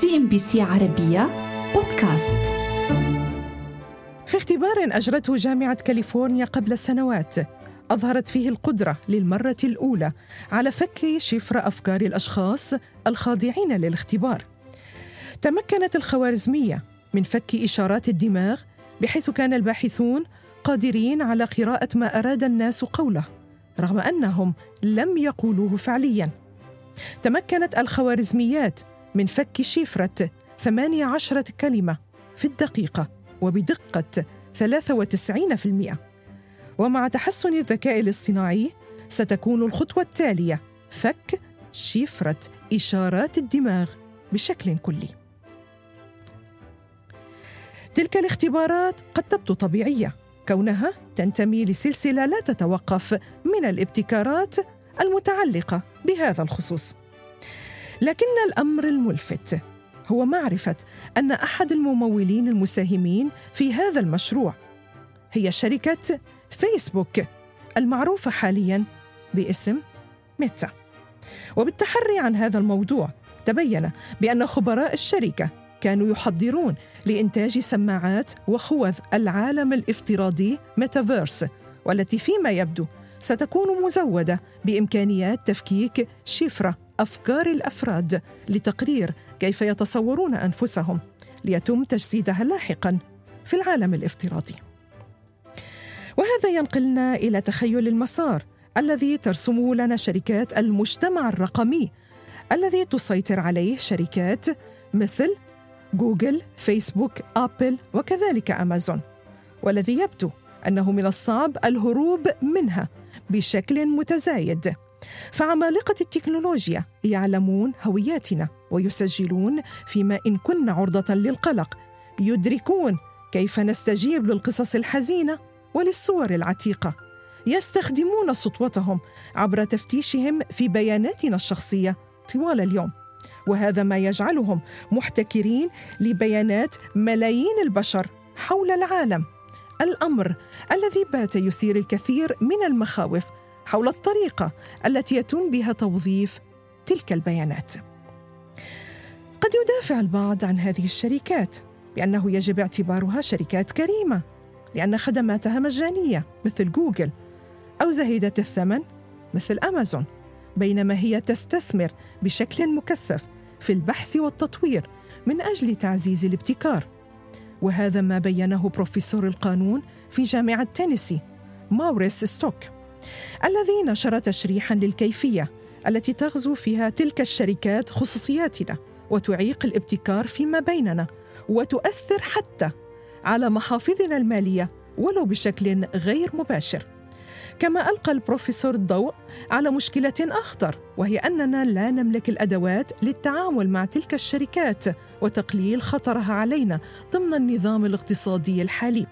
سي إن بي سي عربية بودكاست في اختبار أجرته جامعة كاليفورنيا قبل سنوات أظهرت فيه القدرة للمرة الأولى على فك شفر أفكار الأشخاص الخاضعين للاختبار. تمكنت الخوارزمية من فك إشارات الدماغ بحيث كان الباحثون قادرين على قراءة ما أراد الناس قوله رغم أنهم لم يقولوه فعلياً. تمكنت الخوارزميات من فك شفرة 18 كلمة في الدقيقة وبدقة 93% ومع تحسن الذكاء الاصطناعي ستكون الخطوة التالية فك شفرة إشارات الدماغ بشكل كلي. تلك الاختبارات قد تبدو طبيعية كونها تنتمي لسلسلة لا تتوقف من الابتكارات المتعلقة بهذا الخصوص. لكن الأمر الملفت هو معرفة أن أحد الممولين المساهمين في هذا المشروع هي شركة فيسبوك المعروفة حاليا باسم ميتا. وبالتحري عن هذا الموضوع تبين بأن خبراء الشركة كانوا يحضرون لإنتاج سماعات وخوذ العالم الافتراضي ميتافيرس والتي فيما يبدو ستكون مزودة بإمكانيات تفكيك شفرة. أفكار الأفراد لتقرير كيف يتصورون أنفسهم ليتم تجسيدها لاحقا في العالم الافتراضي. وهذا ينقلنا إلى تخيل المسار الذي ترسمه لنا شركات المجتمع الرقمي الذي تسيطر عليه شركات مثل جوجل، فيسبوك، آبل وكذلك أمازون. والذي يبدو أنه من الصعب الهروب منها بشكل متزايد. فعمالقة التكنولوجيا يعلمون هوياتنا ويسجلون فيما إن كن عرضة للقلق يدركون كيف نستجيب للقصص الحزينة وللصور العتيقة يستخدمون سطوتهم عبر تفتيشهم في بياناتنا الشخصية طوال اليوم. وهذا ما يجعلهم محتكرين لبيانات ملايين البشر حول العالم. الأمر الذي بات يثير الكثير من المخاوف حول الطريقة التي يتم بها توظيف تلك البيانات. قد يدافع البعض عن هذه الشركات بأنه يجب اعتبارها شركات كريمة لأن خدماتها مجانية مثل جوجل أو زهيدة الثمن مثل أمازون بينما هي تستثمر بشكل مكثف في البحث والتطوير من أجل تعزيز الابتكار. وهذا ما بينه بروفيسور القانون في جامعة تينيسي ماوريس ستوك. الذي نشر تشريحا للكيفية التي تغزو فيها تلك الشركات خصوصياتنا وتعيق الابتكار فيما بيننا وتؤثر حتى على محافظنا المالية ولو بشكل غير مباشر. كما ألقى البروفيسور الضوء على مشكلة أخطر وهي أننا لا نملك الأدوات للتعامل مع تلك الشركات وتقليل خطرها علينا ضمن النظام الاقتصادي الحالي.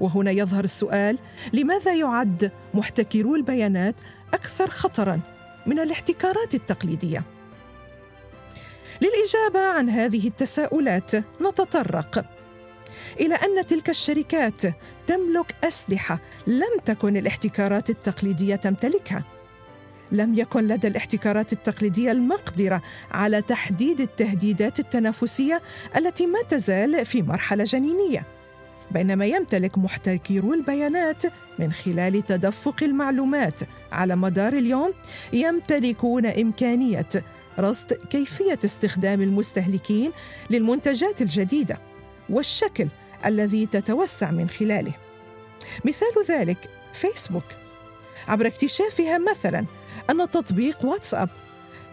وهنا يظهر السؤال لماذا يعد محتكرو البيانات أكثر خطرا من الاحتكارات التقليدية؟ للإجابة عن هذه التساؤلات نتطرق إلى أن تلك الشركات تملك أسلحة لم تكن الاحتكارات التقليدية تمتلكها. لم يكن لدى الاحتكارات التقليدية المقدرة على تحديد التهديدات التنافسية التي ما تزال في مرحلة جنينية. بينما يمتلك محتكرو البيانات من خلال تدفق المعلومات على مدار اليوم يمتلكون إمكانية رصد كيفية استخدام المستهلكين للمنتجات الجديدة والشكل الذي تتوسع من خلاله. مثال ذلك فيسبوك. عبر اكتشافها مثلا أن تطبيق واتساب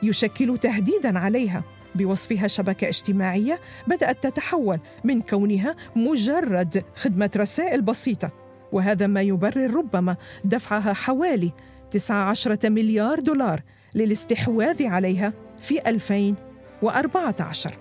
يشكل تهديدا عليها بوصفها شبكة اجتماعية بدأت تتحول من كونها مجرد خدمة رسائل بسيطة. وهذا ما يبرر ربما دفعها حوالي 19 مليار دولار للاستحواذ عليها في 2014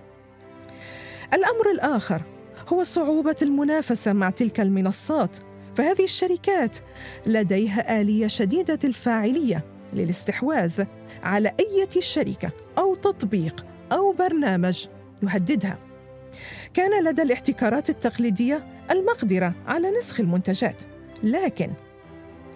الأمر الآخر هو صعوبة المنافسة مع تلك المنصات فهذه الشركات لديها آلية شديدة الفاعلية للاستحواذ على أي شركة أو تطبيق أو برنامج يهددها كان لدى الاحتكارات التقليدية المقدرة على نسخ المنتجات لكن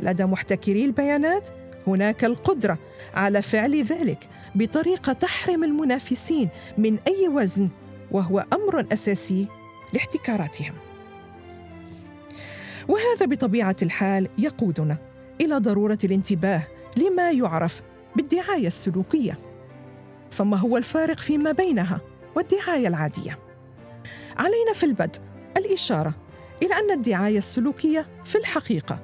لدى محتكري البيانات هناك القدرة على فعل ذلك بطريقة تحرم المنافسين من أي وزن وهو أمر أساسي لاحتكاراتهم. وهذا بطبيعة الحال يقودنا إلى ضرورة الانتباه لما يعرف بالدعاية السلوكية. فما هو الفارق فيما بينها والدعاية العادية. علينا في البدء الإشارة إلى أن الدعاية السلوكية في الحقيقة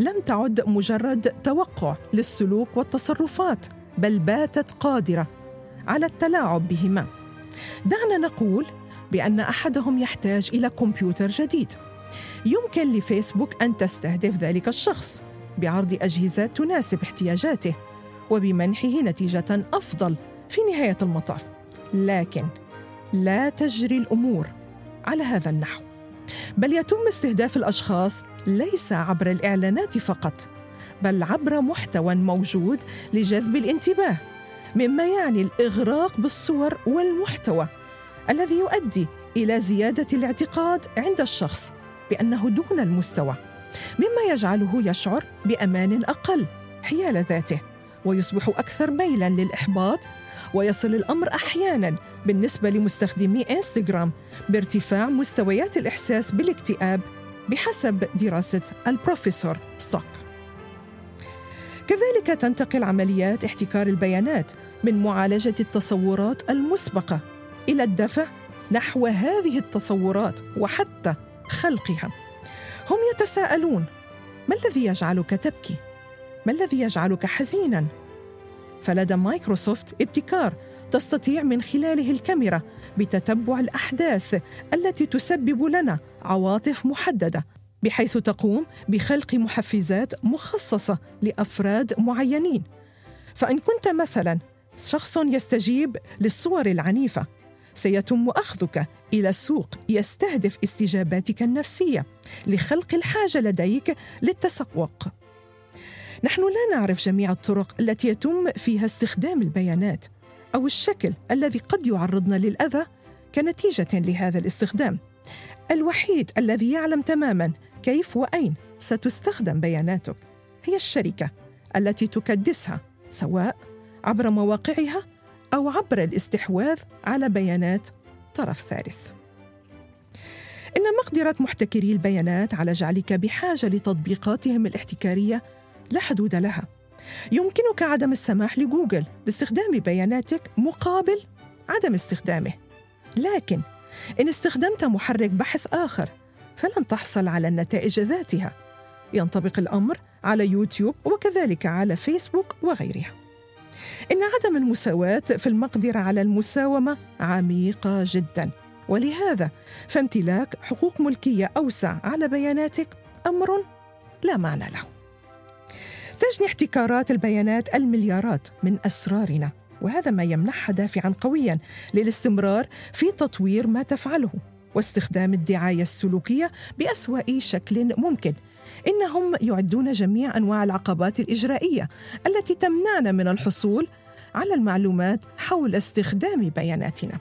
لم تعد مجرد توقع للسلوك والتصرفات بل باتت قادرة على التلاعب بهما. دعنا نقول بأن أحدهم يحتاج إلى كمبيوتر جديد. يمكن لفيسبوك أن تستهدف ذلك الشخص بعرض أجهزة تناسب احتياجاته وبمنحه نتيجة أفضل في نهاية المطاف لكن لا تجري الأمور على هذا النحو. بل يتم استهداف الأشخاص ليس عبر الإعلانات فقط بل عبر محتوى موجود لجذب الانتباه مما يعني الإغراق بالصور والمحتوى الذي يؤدي إلى زيادة الاعتقاد عند الشخص بأنه دون المستوى مما يجعله يشعر بأمان أقل حيال ذاته ويصبح أكثر ميلا للإحباط ويصل الأمر أحيانا بالنسبة لمستخدمي إنستغرام بارتفاع مستويات الإحساس بالاكتئاب بحسب دراسة البروفيسور ستوك. كذلك تنتقل عمليات احتكار البيانات من معالجة التصورات المسبقة إلى الدفع نحو هذه التصورات وحتى خلقها. هم يتساءلون ما الذي يجعلك تبكي؟ ما الذي يجعلك حزينا؟ فلدى مايكروسوفت ابتكار تستطيع من خلاله الكاميرا بتتبع الأحداث التي تسبب لنا عواطف محددة بحيث تقوم بخلق محفزات مخصصة لأفراد معينين. فإن كنت مثلا شخص يستجيب للصور العنيفة سيتم أخذك إلى السوق يستهدف استجاباتك النفسية لخلق الحاجة لديك للتسوق. نحن لا نعرف جميع الطرق التي يتم فيها استخدام البيانات أو الشكل الذي قد يعرضنا للأذى كنتيجة لهذا الاستخدام. الوحيد الذي يعلم تماما كيف وأين ستستخدم بياناتك هي الشركة التي تكدسها سواء عبر مواقعها أو عبر الاستحواذ على بيانات طرف ثالث. إن مقدرة محتكري البيانات على جعلك بحاجة لتطبيقاتهم الاحتكارية لا حدود لها. يمكنك عدم السماح لجوجل باستخدام بياناتك مقابل عدم استخدامه. لكن إن استخدمت محرك بحث آخر فلن تحصل على النتائج ذاتها. ينطبق الأمر على يوتيوب وكذلك على فيسبوك وغيرها. إن عدم المساواة في المقدرة على المساومة عميقة جدا. ولهذا فامتلاك حقوق ملكية أوسع على بياناتك أمر لا معنى له. تجني احتكارات البيانات المليارات من أسرارنا وهذا ما يمنحها دافعا قويا للاستمرار في تطوير ما تفعله واستخدام الدعاية السلوكية بأسوأ شكل ممكن. إنهم يعدون جميع أنواع العقبات الإجرائية التي تمنعنا من الحصول على المعلومات حول استخدام بياناتنا.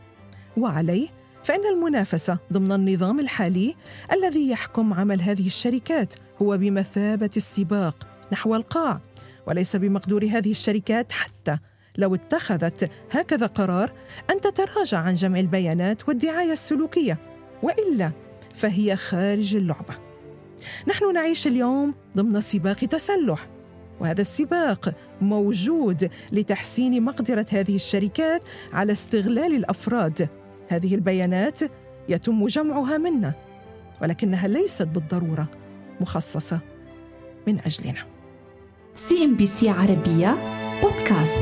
وعليه فإن المنافسة ضمن النظام الحالي الذي يحكم عمل هذه الشركات هو بمثابة السباق نحو القاع وليس بمقدور هذه الشركات حتى لو اتخذت هكذا قرار أن تتراجع عن جمع البيانات والدعاية السلوكية وإلا فهي خارج اللعبة. نحن نعيش اليوم ضمن سباق تسلح وهذا السباق موجود لتحسين مقدرة هذه الشركات على استغلال الأفراد. هذه البيانات يتم جمعها منا ولكنها ليست بالضرورة مخصصة من أجلنا. سي إن بي سي عربية بودكاست.